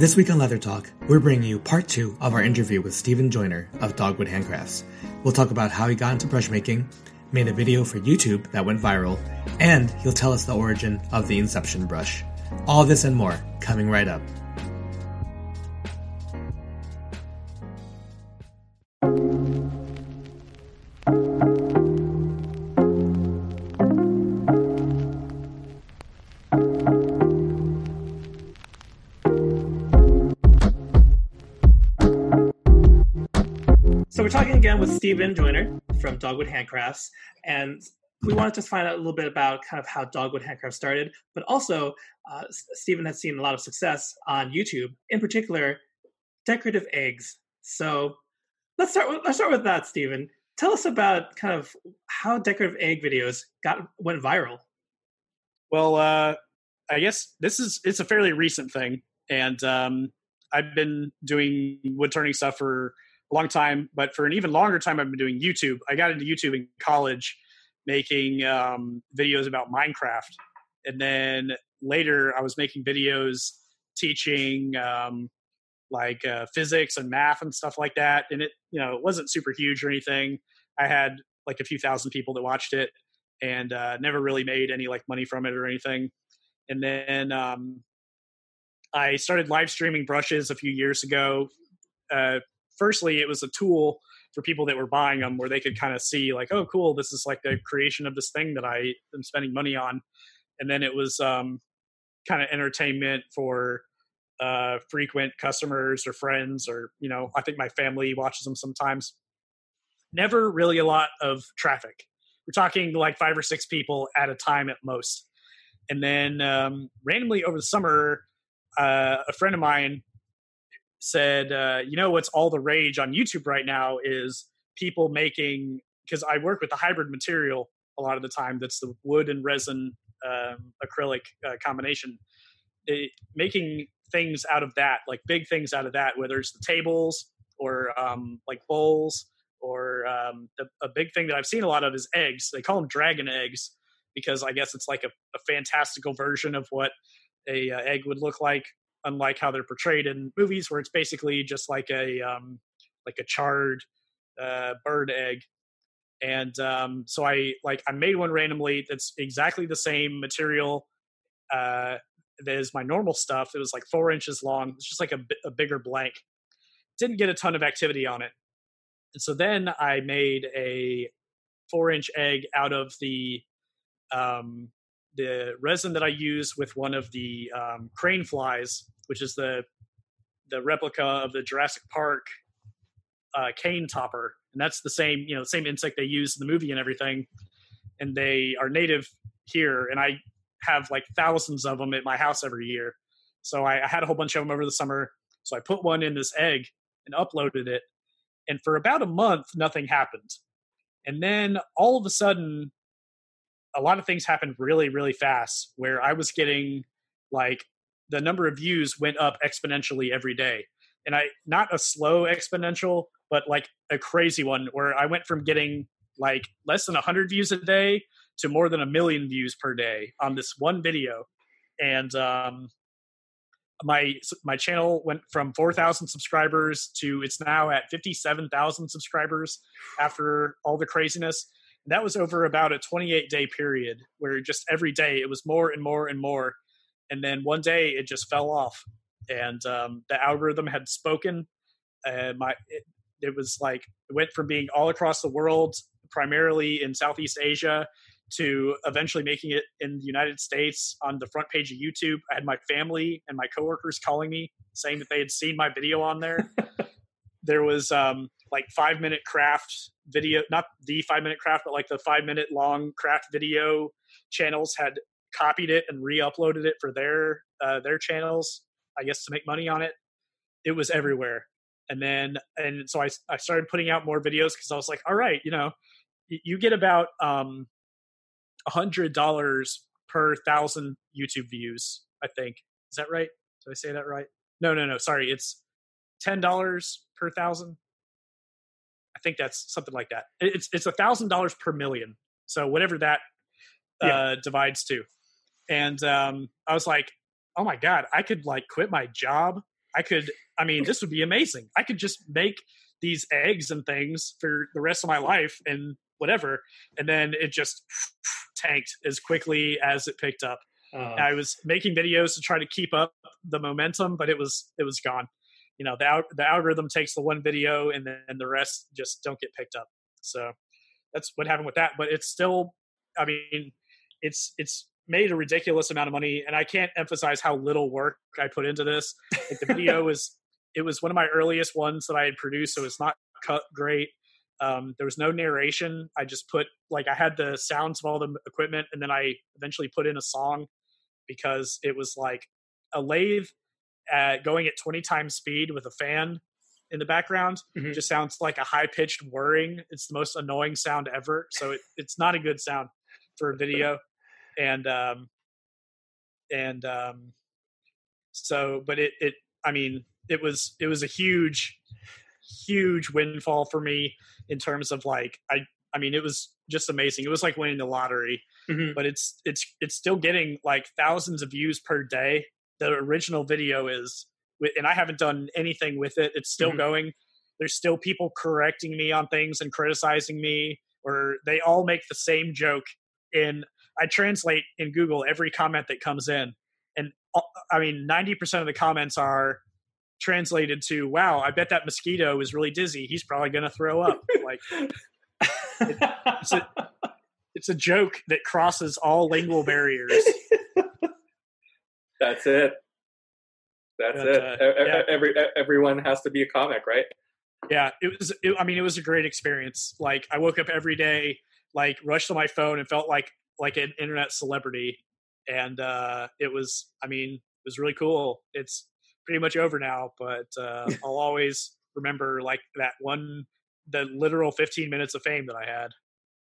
This week on Leather Talk, we're bringing you part two of our interview with Stephen Joyner of Dogwood Handcrafts. We'll talk about how he got into brush making, made a video for YouTube that went viral, and he'll tell us the origin of the Inception brush. All this and more coming right up. Stephen Joyner from Dogwood Handcrafts, and we wanted to find out a little bit about kind of how Dogwood Handcrafts started, but also uh, Stephen has seen a lot of success on YouTube, in particular, decorative eggs. So let's start. With, let's start with that, Stephen. Tell us about kind of how decorative egg videos got went viral. Well, uh, I guess this is it's a fairly recent thing, and um, I've been doing wood turning stuff for a long time, but for an even longer time, I've been doing YouTube. I got into YouTube in college, making um, videos about Minecraft, and then later I was making videos teaching um, like uh, physics and math and stuff like that. And it, you know, it wasn't super huge or anything. I had like a few thousand people that watched it, and uh, never really made any like money from it or anything. And then um, I started live streaming brushes a few years ago. Uh, firstly, it was a tool for people that were buying them where they could kind of see like, oh, cool, this is like the creation of this thing that I am spending money on. And then it was um, kind of entertainment for uh, frequent customers or friends, or you know, I think my family watches them sometimes. Never really a lot of traffic. We're talking like five or six people at a time at most. And then um, randomly over the summer, uh, a friend of mine said, uh, you know, what's all the rage on YouTube right now is people making, because I work with the hybrid material a lot of the time, that's the wood and resin um, acrylic uh, combination, it, making things out of that, like big things out of that, whether it's the tables or um, like bowls. Or um, the, a big thing that I've seen a lot of is eggs. They call them dragon eggs because I guess it's like a, a fantastical version of what a uh, egg would look like unlike how they're portrayed in movies where it's basically just like a um, like a charred uh, bird egg. And um, so i like i made one randomly that's exactly the same material uh, my normal stuff. It was like four inches long. It's just like a, a bigger blank. Didn't get a ton of activity on it. And so then i made a four inch egg out of the um, the resin that I use with one of the um, crane flies, which is the the replica of the Jurassic Park uh, cane topper, and that's the same you know same insect they use in the movie and everything, and they are native here, and I have like thousands of them at my house every year. So I, I had a whole bunch of them over the summer. So I put one in this egg and uploaded it, and for about a month nothing happened, and then all of a sudden a lot of things happened really really fast where i was getting like the number of views went up exponentially every day. And i not a slow exponential but like a crazy one where i went from getting like less than 100 views a day to more than a million views per day on this one video. And um my my channel went from 4000 subscribers to it's now at 57000 subscribers after all the craziness that was over about a 28 day period where just every day it was more and more and more. And then one day it just fell off, and um, the algorithm had spoken. And my it, it was like it went from being all across the world, primarily in Southeast Asia, to eventually making it in the United States on the front page of YouTube. I had my family and my coworkers calling me saying that they had seen my video on there. there was um, like five minute craft video, not the five minute craft, but like the five minute long craft video channels had copied it and re-uploaded it for their uh, their channels. I guess to make money on it. It was everywhere, and then and so I I started putting out more videos because I was like, all right, you know, you get about um a hundred dollars per thousand YouTube views. I think is that right? Did I say that right? No, no, no. Sorry, it's ten dollars per thousand. I think that's something like that. It's it's a thousand dollars per million. So whatever that uh, yeah. divides to. And um, I was like, oh my god, I could like quit my job I could, I mean, this would be amazing. I could just make these eggs and things for the rest of my life and whatever. And then it just tanked as quickly as it picked up. Uh, I was making videos to try to keep up the momentum, but it was it was gone. You know, the the algorithm takes the one video and then the rest just don't get picked up. So that's what happened with that. But it's still, I mean, it's it's made a ridiculous amount of money, and I can't emphasize how little work I put into this. Like the video was it was one of my earliest ones that I had produced, so it's not cut great. Um, there was no narration. I just put like I had the sounds of all the equipment, and then I eventually put in a song because it was like a lathe at going at 20 times speed with a fan in the background mm-hmm. just sounds like a high pitched whirring. It's the most annoying sound ever. So it, it's not a good sound for a video. And um and um so but it it I mean it was it was a huge huge windfall for me in terms of like I I mean it was just amazing. It was like winning the lottery. Mm-hmm. But it's it's it's still getting like thousands of views per day. The original video is and I haven't done anything with it. It's still mm-hmm. going. There's still people correcting me on things and criticizing me or they all make the same joke in I translate in Google every comment that comes in and I mean 90% of the comments are translated to wow i bet that mosquito is really dizzy he's probably going to throw up like it, it's, a, it's a joke that crosses all lingual barriers that's it that's but, it uh, yeah. every everyone has to be a comic right yeah it was it, i mean it was a great experience like i woke up every day like rushed to my phone and felt like like an internet celebrity and uh it was i mean it was really cool it's pretty much over now, but uh, I'll always remember like that one, the literal 15 minutes of fame that I had.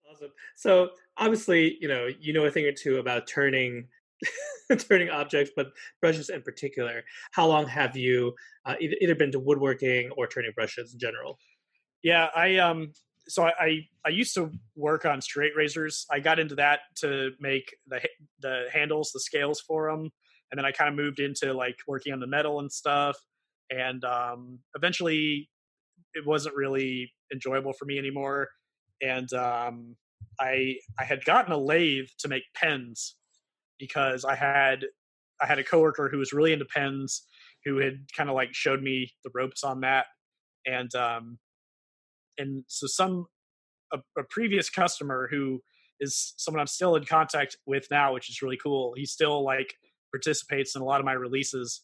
Awesome. So obviously, you know, you know a thing or two about turning turning objects, but brushes in particular. How long have you uh, either, either been to woodworking or turning brushes in general? Yeah, I um so I, I, used to work on straight razors. I got into that to make the the handles, the scales for them, and then I kind of moved into like working on the metal and stuff. And um, eventually, it wasn't really enjoyable for me anymore. And um, I I had gotten a lathe to make pens because I had I had a coworker who was really into pens who had kind of like showed me the ropes on that and um and so some a, a, previous customer who is someone I'm still in contact with now which is really cool he's still like participates in a lot of my releases,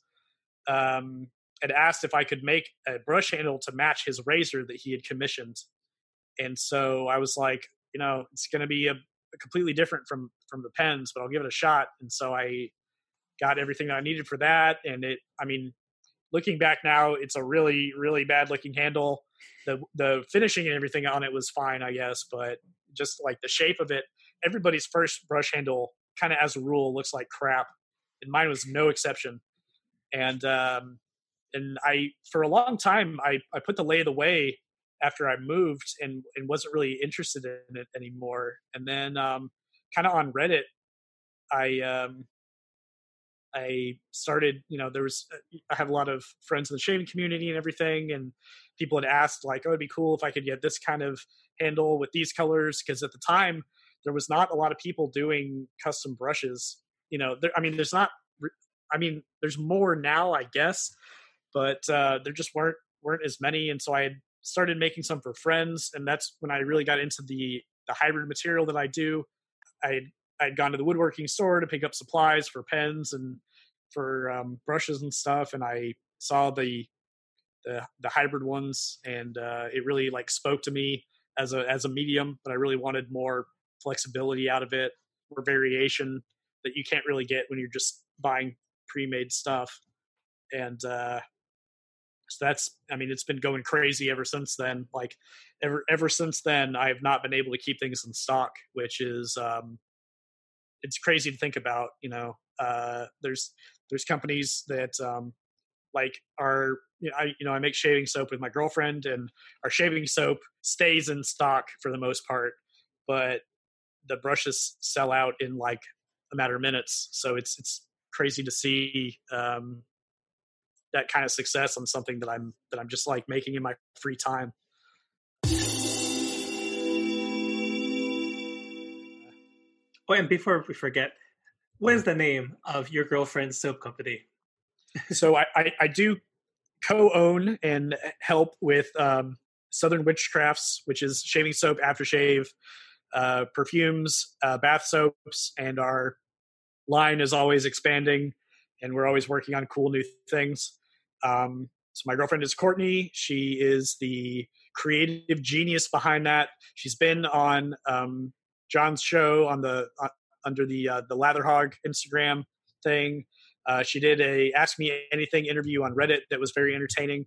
um, had asked if I could make a brush handle to match his razor that he had commissioned. And so I was like, you know, it's going to be a, completely different from from the pens, but I'll give it a shot. And so I got everything that I needed for that. And it, I mean, looking back now, it's a really really bad looking handle. The the finishing and everything on it was fine, I guess, but just like the shape of it, everybody's first brush handle kind of as a rule looks like crap and mine was no exception. And um, and I for a long time I I put the lathe away after I moved and and wasn't really interested in it anymore. And then um, kind of on Reddit, I um, I started, you know, there was, uh, I have a lot of friends in the shaving community and everything. And people had asked, like, oh, it'd be cool if I could get this kind of handle with these colors. Cause at the time, there was not a lot of people doing custom brushes you know, there, I mean, there's not. I mean, there's more now, I guess, but uh, there just weren't weren't as many, and so I had started making some for friends, and that's when I really got into the the hybrid material that I do. I I had gone to the woodworking store to pick up supplies for pens and for um, brushes and stuff, and I saw the the, the hybrid ones, and uh, it really like spoke to me as a as a medium. But I really wanted more flexibility out of it, more variation, that you can't really get when you're just buying pre-made stuff and uh so that's i mean it's been going crazy ever since then like ever ever since then i have not been able to keep things in stock which is um it's crazy to think about you know uh there's there's companies that um like are you know, I you know I make shaving soap with my girlfriend and our shaving soap stays in stock for the most part but the brushes sell out in like a matter of minutes. So it's it's crazy to see um, that kind of success on something that I'm that I'm just like making in my free time. Oh, and before we forget, what is the name of your girlfriend's soap company? so I, I, I, do co-own and help with um, Southern Witchcrafts, which is shaving soap, aftershave, uh, perfumes, uh, bath soaps, and our line is always expanding, and we're always working on cool new things. Um, so my girlfriend is Courtney. She is the creative genius behind that. She's been on um, John's show on the uh, under the uh, the Latherhog Instagram thing. Uh, she did a Ask Me Anything interview on Reddit that was very entertaining.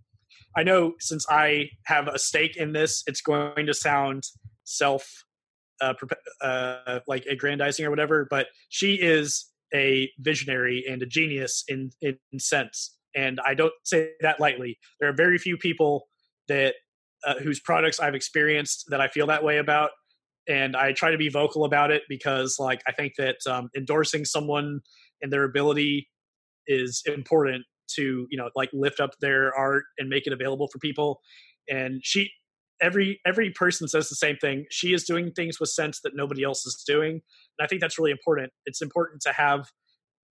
I know since I have a stake in this, it's going to sound self uh, uh, like aggrandizing or whatever, but she is a visionary and a genius in in scents, and I don't say that lightly. There are very few people that uh, whose products I've experienced that I feel that way about and I try to be vocal about it because like I think that um, endorsing someone and their ability is important to you know like lift up their art and make it available for people. And she every every person says the same thing. She is doing things with scents that nobody else is doing and i think that's really important. It's important to have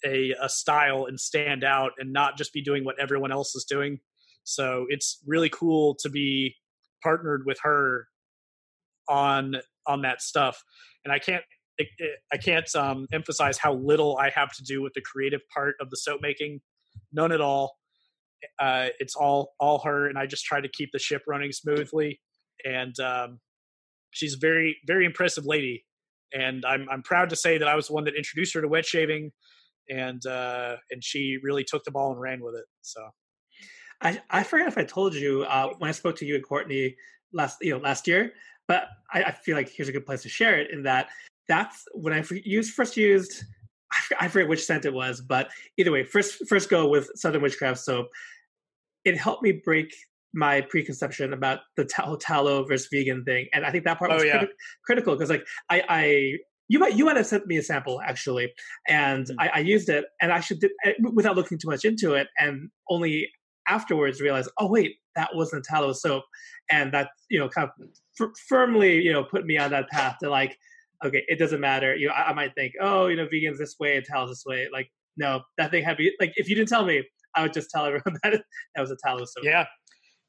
a, a style and stand out and not just be doing what everyone else is doing. So it's really cool to be partnered with her on on that stuff. And i can't i can't um, emphasize how little i have to do with the creative part of the soap making none at all. Uh, it's all all her and i just try to keep the ship running smoothly. And um, she's a very very impressive lady. And I'm I'm proud to say that I was the one that introduced her to wet shaving, and uh, and she really took the ball and ran with it. So, I I forget if I told you uh, when I spoke to you and Courtney last you know last year but I, I, feel like here's a good place to share it in that that's when I used first used I forget which scent it was, but either way, first first go with Southern Witchcraft soap. It helped me break my preconception about the tallow versus vegan thing, and I think that part oh, was yeah. criti- critical because like I, I you might you might have sent me a sample actually, and mm-hmm. I, I, used it, and I should eh, without looking too much into it, and only afterwards realized, oh wait, that wasn't tallow soap, and that you know kind of f- firmly you know put me on that path to like, okay, it doesn't matter. You know, I, I might think, oh, you know, vegans this way and tallow this way. Like, no, that thing had be like if you didn't tell me, I would just tell everyone that that was a tallow soap. Yeah,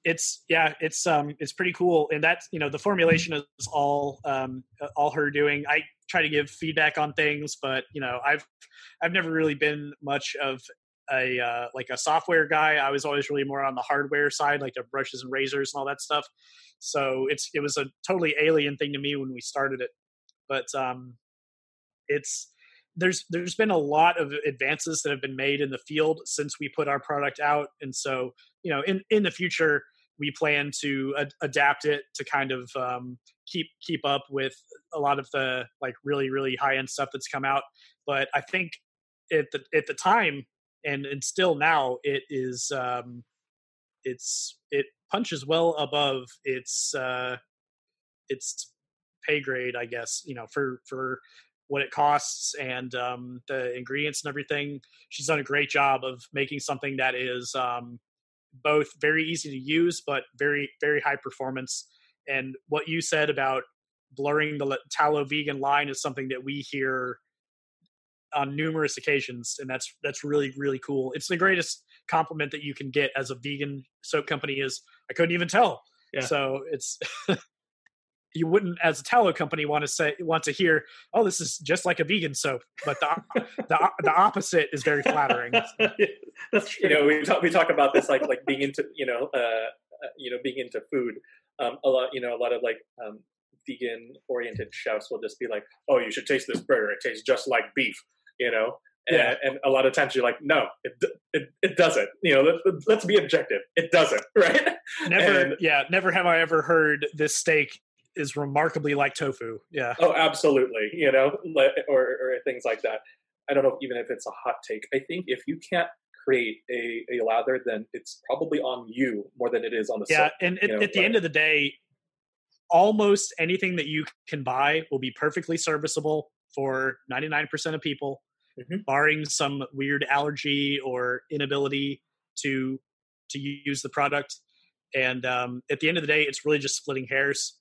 it's yeah, it's um, it's pretty cool, and that's you know the formulation is all um, all her doing. I try to give feedback on things, but you know, I've I've never really been much of a uh, like a software guy. I was always really more on the hardware side, like the brushes and razors and all that stuff. So it's it was a totally alien thing to me when we started it. But um, it's there's there's been a lot of advances that have been made in the field since we put our product out, and so you know in in the future we plan to ad- adapt it to kind of um, keep keep up with a lot of the like really really high end stuff that's come out. But I think at the at the time and and still now it is um, it's it punches well above its uh, its pay grade, I guess. You know, for for what it costs and um, the ingredients and everything. She's done a great job of making something that is um, both very easy to use but very very high performance. And what you said about blurring the tallow vegan line is something that we hear on numerous occasions, and that's that's really really cool. It's the greatest compliment that you can get as a vegan soap company. Is I couldn't even tell. Yeah. So it's you wouldn't as a tallow company want to say want to hear oh this is just like a vegan soap but the the, the opposite is very flattering that's true. you know we talk we talk about this like like being into you know uh, uh you know being into food um a lot you know a lot of like um vegan oriented chefs will just be like oh you should taste this burger it tastes just like beef you know yeah. And, and, a lot of times you're like, no, it it, it doesn't. You know, let, let's be objective. It doesn't, right? Never, and, yeah, never have I ever heard this steak is remarkably like tofu. Yeah. Oh, absolutely. You know, or or things like that. I don't know even if it's a hot take. I think if you can't create a, a lather, then it's probably on you more than it is on the yeah. and at, know, at the end of the day, almost anything that you can buy will be perfectly serviceable for 99% of people, mm-hmm. barring some weird allergy or inability to to use the product. And um, at the end of the day, it's really just splitting hairs.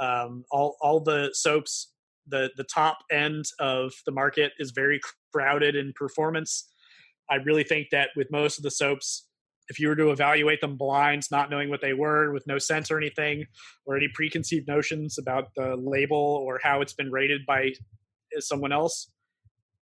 Um, all all the soaps, the the top end of the market is very crowded in performance. I really think that with most of the soaps, if you were to evaluate them blind, not knowing what they were, with no scents or anything, or any preconceived notions about the label or how it's been rated by someone else,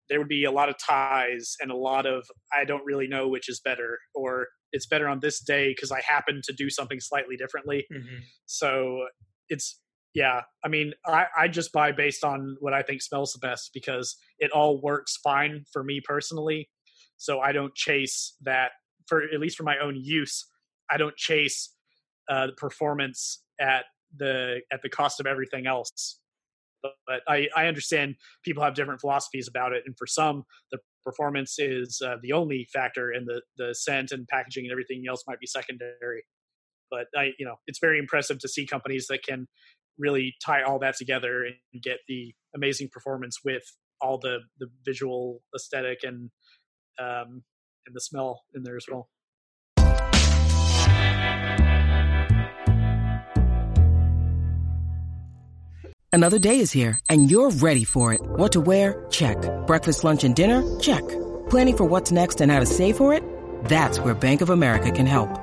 there would be a lot of ties and a lot of I don't really know which is better, or it's better on this day because I happen to do something slightly differently. Mm-hmm. So it's yeah. I mean, I, I just buy based on what I think smells the best because it all works fine for me personally. So I don't chase that for at least for my own use. I don't chase uh, the performance at the at the cost of everything else. But, but I, I understand people have different philosophies about it, and for some, the performance is uh, the only factor, and the the scent and packaging and everything else might be secondary. But I, you know, it's very impressive to see companies that can really tie all that together and get the amazing performance with all the the visual aesthetic and um, and the smell in there as well. Another day is here, and you're ready for it. What to wear? Check. Breakfast, lunch, and dinner? Check. Planning for what's next and how to save for it? That's where Bank of America can help.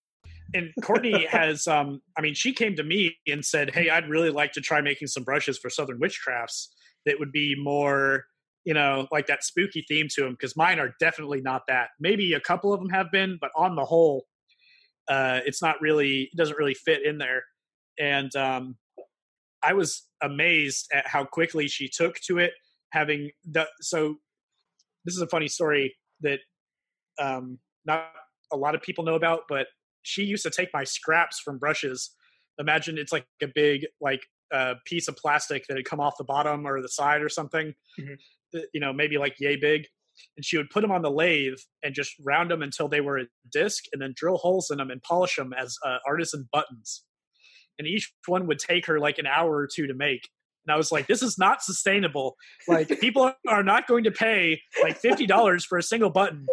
and Courtney has um I mean she came to me and said, "Hey, I'd really like to try making some brushes for Southern Witchcrafts that would be more, you know, like that spooky theme to them because mine are definitely not that. Maybe a couple of them have been, but on the whole uh it's not really it doesn't really fit in there. And um I was amazed at how quickly she took to it having the so this is a funny story that um not a lot of people know about, but she used to take my scraps from brushes. Imagine it's like a big like uh, piece of plastic that had come off the bottom or the side or something, mm-hmm. you know, maybe like yay big. And she would put them on the lathe and just round them until they were a disc, and then drill holes in them and polish them as uh, artisan buttons. And each one would take her like an hour or two to make. And I was like, this is not sustainable. Like people are not going to pay like fifty dollars for a single button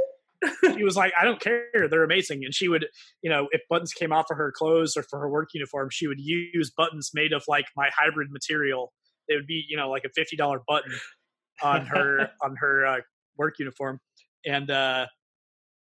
she was like, I don't care. They're amazing. And she would, you know, if buttons came off of her clothes or for her work uniform, she would use buttons made of like my hybrid material. It would be, you know, like a $50 button on her, on her uh, work uniform. And uh,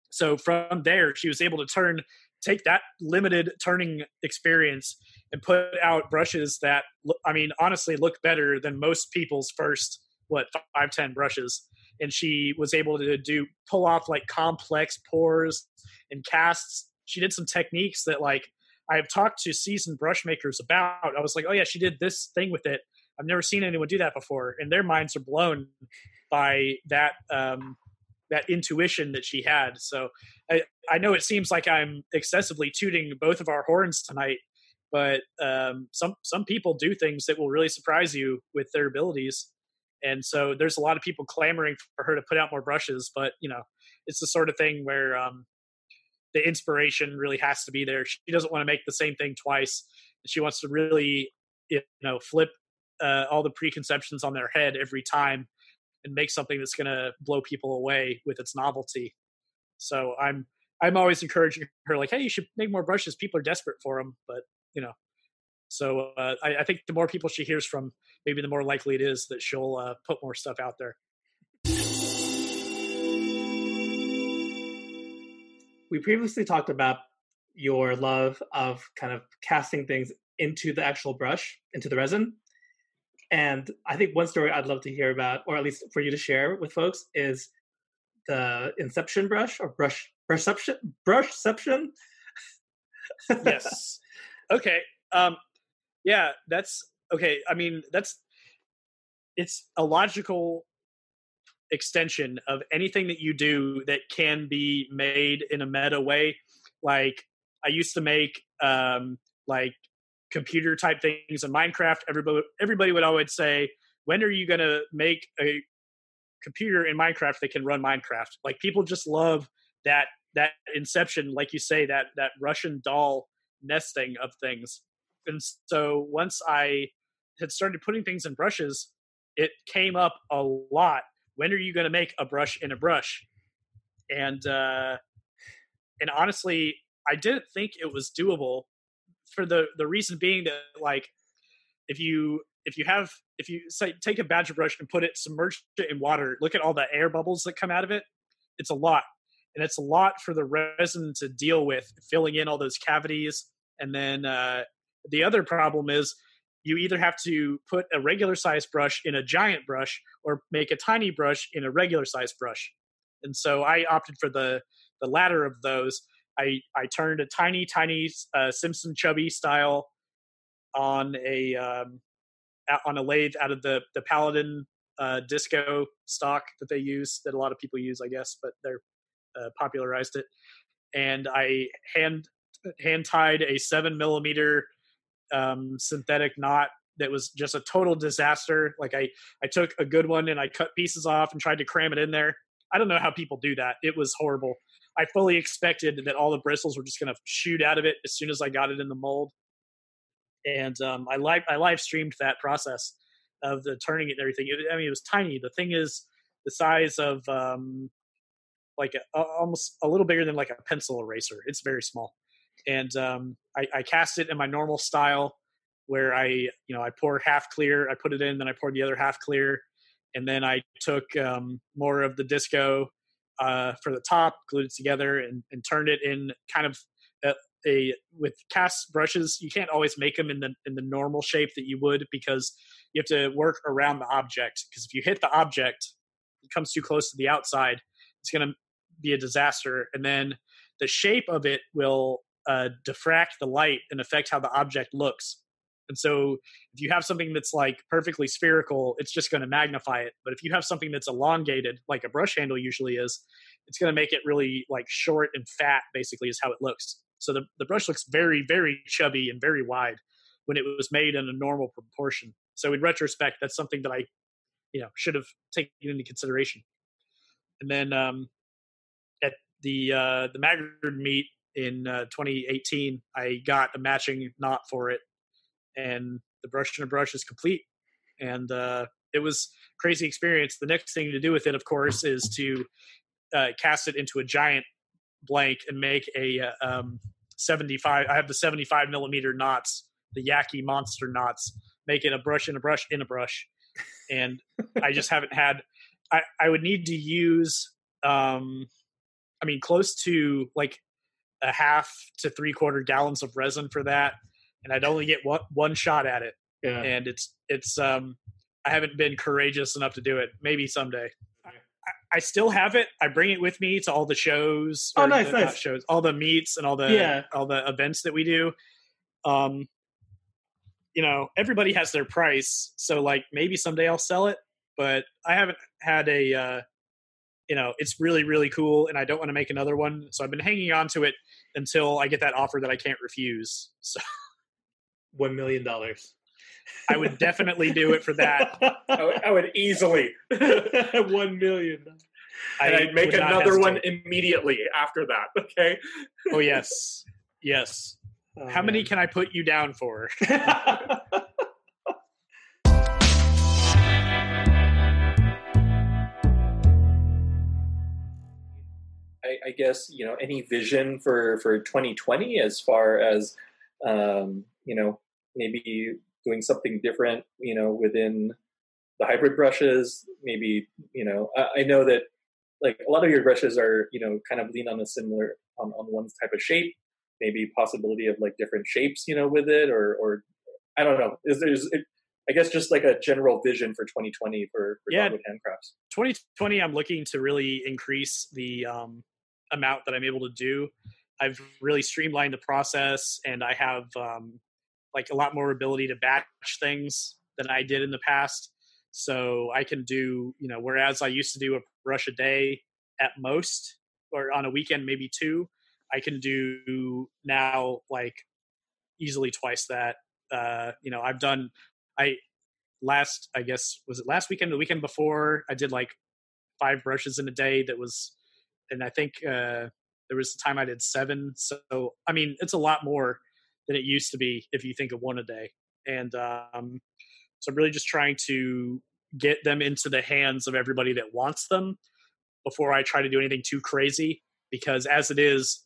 so from there, she was able to turn, take that limited turning experience and put out brushes that, I mean, honestly look better than most people's first, what, five, 10 brushes and she was able to do pull off like complex pours and casts. She did some techniques that like I've talked to seasoned brush makers about. I was like, oh yeah, she did this thing with it. I've never seen anyone do that before, and their minds are blown by that um, that intuition that she had. So I, I know it seems like I'm excessively tooting both of our horns tonight, but um, some some people do things that will really surprise you with their abilities and so there's a lot of people clamoring for her to put out more brushes but you know it's the sort of thing where um, the inspiration really has to be there. She doesn't want to make the same thing twice she wants to really you know flip uh, all the preconceptions on their head every time and make something that's going to blow people away with its novelty. So i'm i'm always encouraging her like hey you should make more brushes. People are desperate for them but you know so uh, I, I, think the more people she hears from, maybe the more likely it is that she'll uh, put more stuff out there. We previously talked about your love of kind of casting things into the actual brush, into the resin. And I think one story I'd love to hear about, or at least for you to share with folks, is the Inception brush or brush perception brushception. yes. Okay. Um, yeah, that's okay. I mean, that's it's a logical extension of anything that you do that can be made in a meta way. Like I used to make um, like computer type things in Minecraft. Everybody everybody would always say, "When are you going to make a computer in Minecraft that can run Minecraft?" Like people just love that that inception, like you say, that that Russian doll nesting of things. And so once I had started putting things in brushes, it came up a lot. When are you going to make a brush in a brush? And uh, and honestly, I didn't think it was doable for the the reason being that like if you if you have if you say take a badger brush and put it submerged in water, look at all the air bubbles that come out of it. It's a lot, and it's a lot for the resin to deal with, filling in all those cavities. And then uh, the other problem is you either have to put a regular size brush in a giant brush or make a tiny brush in a regular size brush. And so I opted for the the latter of those. I I turned a tiny tiny uh, Simpson Chubby style on a um, on a lathe out of the the Paladin uh, disco stock that they use that a lot of people use, I guess, but they're uh, popularized it. And I hand hand tied a seven millimeter um, synthetic knot that was just a total disaster. Like I I took a good one and I cut pieces off and tried to cram it in there. I don't know how people do that. It was horrible. I fully expected that all the bristles were just going to shoot out of it as soon as I got it in the mold. And um, I live I live streamed that process of the turning it and everything. It, I mean, it was tiny. The thing is the size of um, like a, almost a little bigger than like a pencil eraser. It's very small. And um, I, I cast it in my normal style, where I you know I pour half clear, I put it in, then I pour the other half clear, and then I took um, more of the disco uh, for the top, glued it together, and, and turned it in kind of a, a, with cast brushes. You can't always make them in the in the normal shape that you would because you have to work around the object. Because if you hit the object, it comes too close to the outside, it's going to be a disaster. And then the shape of it will uh, diffract the light and affect how the object looks. And so if you have something that's like perfectly spherical, it's just going to magnify it. But if you have something that's elongated, like a brush handle usually is, it's going to make it really like short and fat, basically, is how it looks. So the, the brush looks very, very chubby and very wide when it was made in a normal proportion. So in retrospect, that's something that I, you know, should have taken into consideration. And then um, at the uh, the Maggard meet in uh, 2018, I got a matching knot for it and the brush and a brush is complete. And uh, it was crazy experience. The next thing to do with it, of course, is to uh, cast it into a giant blank and make a uh, um, 75. I have the 75 millimeter knots, the Yaqi monster knots. Make it a brush and a brush in a brush, and I just haven't had. I I would need to use. Um, I mean, close to like a half to three quarter gallons of resin for that and I'd only get one one shot at it. Yeah. And it's it's um I haven't been courageous enough to do it. Maybe someday. I, I still have it. I bring it with me to all the shows. Oh, nice, nice. Shows, all the meets and all the yeah. all the events that we do. Um, you know, everybody has their price, so like maybe someday I'll sell it. But I haven't had a, uh, you know, it's really really cool, and I don't want to make another one. So I've been hanging on to it until I get that offer that I can't refuse. So one million dollars. I would definitely do it for that. I, would, I would easily one million. And I'd make another one immediately after that. Okay. Oh yes, yes. Oh, How man. many can I put you down for? I, I, guess you know any vision for for 2020 as far as um, you know, maybe doing something different, you know, within the hybrid brushes. Maybe, you know, I, I know that like a lot of your brushes are, you know, kind of lean on a similar on, on one type of shape. Maybe possibility of like different shapes, you know, with it, or or I don't know. Is there's it, I guess just like a general vision for 2020 for, for yeah, Handcrafts. 2020, I'm looking to really increase the um, amount that I'm able to do. I've really streamlined the process, and I have um, like a lot more ability to batch things than I did in the past. So I can do, you know, whereas I used to do a brush a day at most, or on a weekend maybe two, I can do now like easily twice that. Uh, you know, I've done I last I guess was it last weekend, the weekend before, I did like five brushes in a day. That was, and I think uh, there was a time I did seven. So I mean, it's a lot more than it used to be if you think of one a day. And um, so I'm really just trying to get them into the hands of everybody that wants them before I try to do anything too crazy. Because as it is,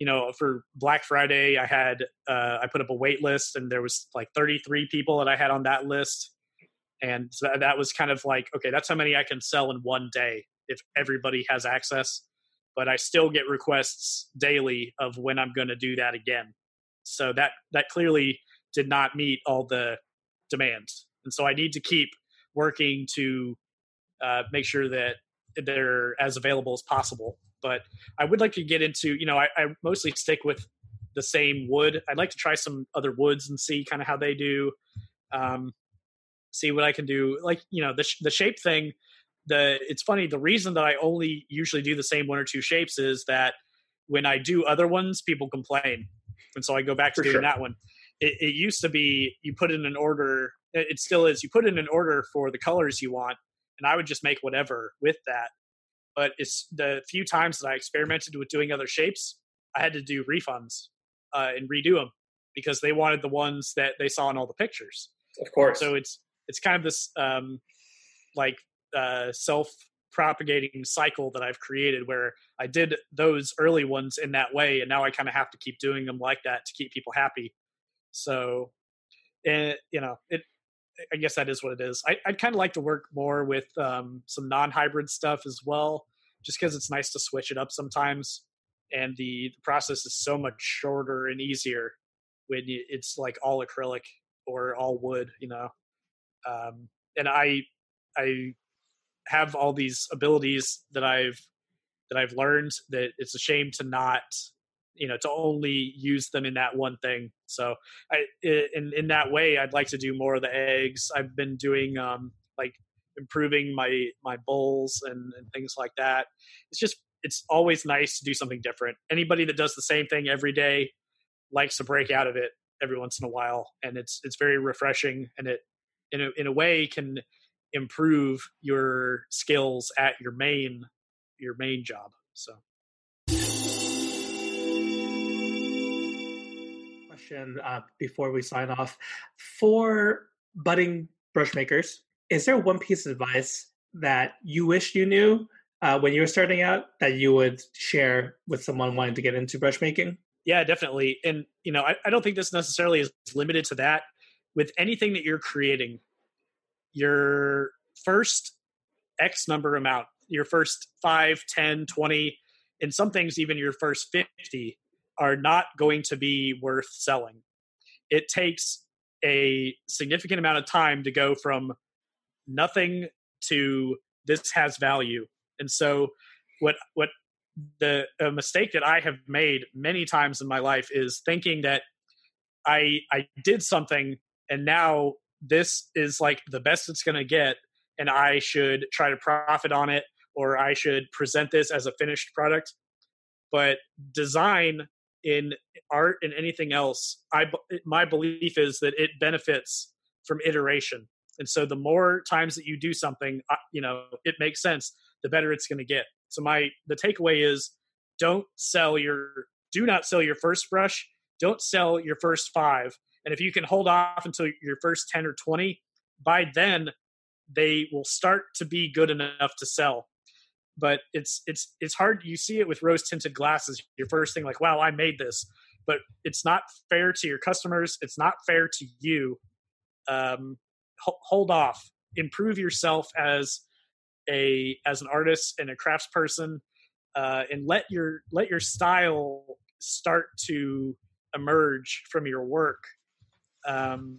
you know, for Black Friday, I had uh, I put up a wait list, and there was like 33 people that I had on that list, and so that was kind of like, okay, that's how many I can sell in one day if everybody has access. But I still get requests daily of when I'm going to do that again. So that that clearly did not meet all the demands, and so I need to keep working to uh, make sure that they're as available as possible but I would like to get into, you know, I, I mostly stick with the same wood. I'd like to try some other woods and see kind of how they do. Um, see what I can do. Like, you know, the, the shape thing, the, it's funny. The reason that I only usually do the same one or two shapes is that when I do other ones, people complain. And so I go back to For doing sure. that one. It, it used to be you put in an order. It still is. You put in an order for the colors you want, and I would just make whatever with that but it's the few times that I experimented with doing other shapes, I had to do refunds uh, and redo them because they wanted the ones that they saw in all the pictures. Of course. So it's it's kind of this um, like uh, self propagating cycle that I've created where I did those early ones in that way, and now I kind of have to keep doing them like that to keep people happy. So, it, eh, you know, it I guess that is what it is. I, would kind of like to work more with um, some non-hybrid stuff as well, just because it's nice to switch it up sometimes. And the, the process is so much shorter and easier when you, it's like all acrylic or all wood, you know. Um, and I I have all these abilities that I've that I've learned that it's a shame to not you know to only use them in that one thing. So i in in that way i'd like to do more of the eggs. I've been doing um like improving my my bowls and, and things like that. It's just it's always nice to do something different. Anybody that does the same thing every day likes to break out of it every once in a while and it's it's very refreshing and it in a, in a way can improve your skills at your main your main job so question uh, before we sign off. For budding brush makers, is there one piece of advice that you wish you knew uh, when you were starting out that you would share with someone wanting to get into brush making? Yeah, definitely. And you know, I, I don't think this necessarily is limited to that. With anything that you're creating, your first X number amount, your first 5, 10, 20, and some things even your first 50 are not going to be worth selling. It takes a significant amount of time to go from nothing to this has value. And so what what the mistake that I have made many times in my life is thinking that I I did something and now this is like the best it's going to get and I should try to profit on it or I should present this as a finished product. But design in art and anything else, I my belief is that it benefits from iteration. And so the more times that you do something, you know, it makes sense, the better it's going to get. So my the takeaway is don't sell your do not sell your first brush, don't sell your first 5. And if you can hold off until your first 10 or 20, by then they will start to be good enough to sell. But it's it's it's hard you see it with rose tinted glasses your first thing like wow i made this. But it's not fair to your customers it's not fair to you. Um, hold off. Improve yourself as a as an artist and a craftsperson uh, and let your let your style start to emerge from your work um,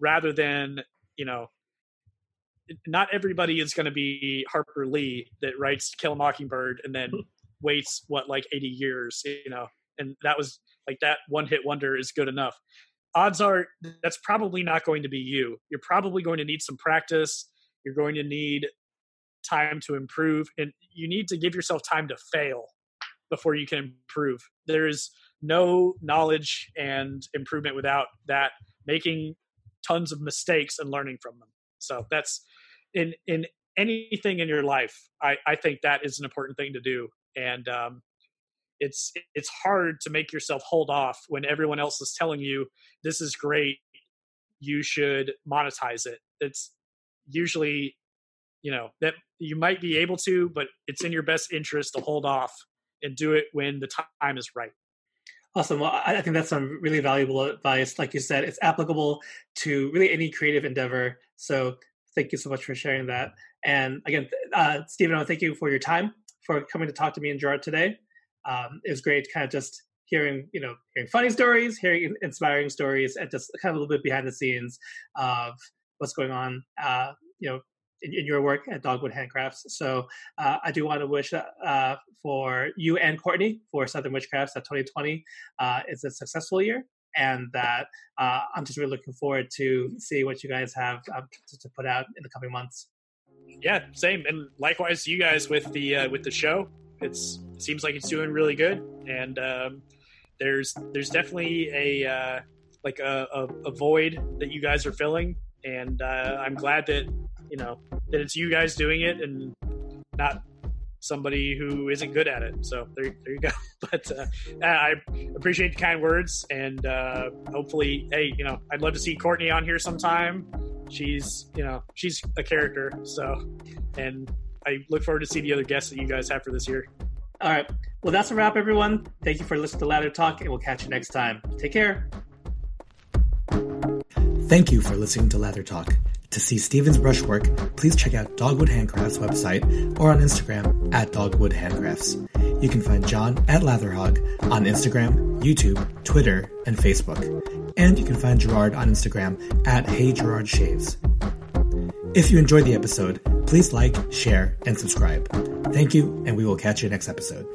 rather than you know not everybody is going to be Harper Lee that writes Kill a Mockingbird and then waits what like 80 years, you know, and that was like that one hit wonder is good enough. Odds are that's probably not going to be you. You're probably going to need some practice. You're going to need time to improve and you need to give yourself time to fail before you can improve. There is no knowledge and improvement without that making tons of mistakes and learning from them. So that's in in anything in your life. I I think that is an important thing to do, and um, it's it's hard to make yourself hold off when everyone else is telling you this is great. You should monetize it. It's usually you know that you might be able to, but it's in your best interest to hold off and do it when the time is right. Awesome. Well, I think that's some really valuable advice. Like you said, it's applicable to really any creative endeavor. So thank you so much for sharing that. And again, uh, Stephen, I want to thank you for your time, for coming to talk to me and Gerard today. Um, it was great kind of just hearing, you know, hearing funny stories, hearing inspiring stories, and just kind of a little bit behind the scenes of what's going on, uh, you know, in, in, your work at Dogwood Handcrafts. So uh, I do want to wish uh, for you and Courtney for Southern Witchcrafts that 2020 uh, is a successful year. And that uh, I'm just really looking forward to see what you guys have um, to, put out in the coming months. Yeah, same, and likewise you guys with the uh, with the show. It's it seems like it's doing really good, and um, there's there's definitely a uh, like a, a, a void that you guys are filling, and I'm glad that you know that it's you guys doing it and not somebody who isn't good at it. So there, there you go. But uh, I appreciate the kind words, and uh, hopefully, hey, you know, I'd love to see Courtney on here sometime. She's, you know, she's a character. So, and I look forward to see the other guests that you guys have for this year. All right. Well, that's a wrap, everyone. Thank you for listening to Lather Talk, and we'll catch you next time. Take care. Thank you for listening to Lather Talk. To see Steven's brushwork, please check out Dogwood Handcrafts website or on Instagram at Dogwood Handcrafts. You can find John at Latherhog on Instagram, YouTube, Twitter, and Facebook. And you can find Gerard on Instagram at Hey Gerard Shaves. If you enjoyed the episode, please like, share, and subscribe. Thank you, and we will catch you next episode.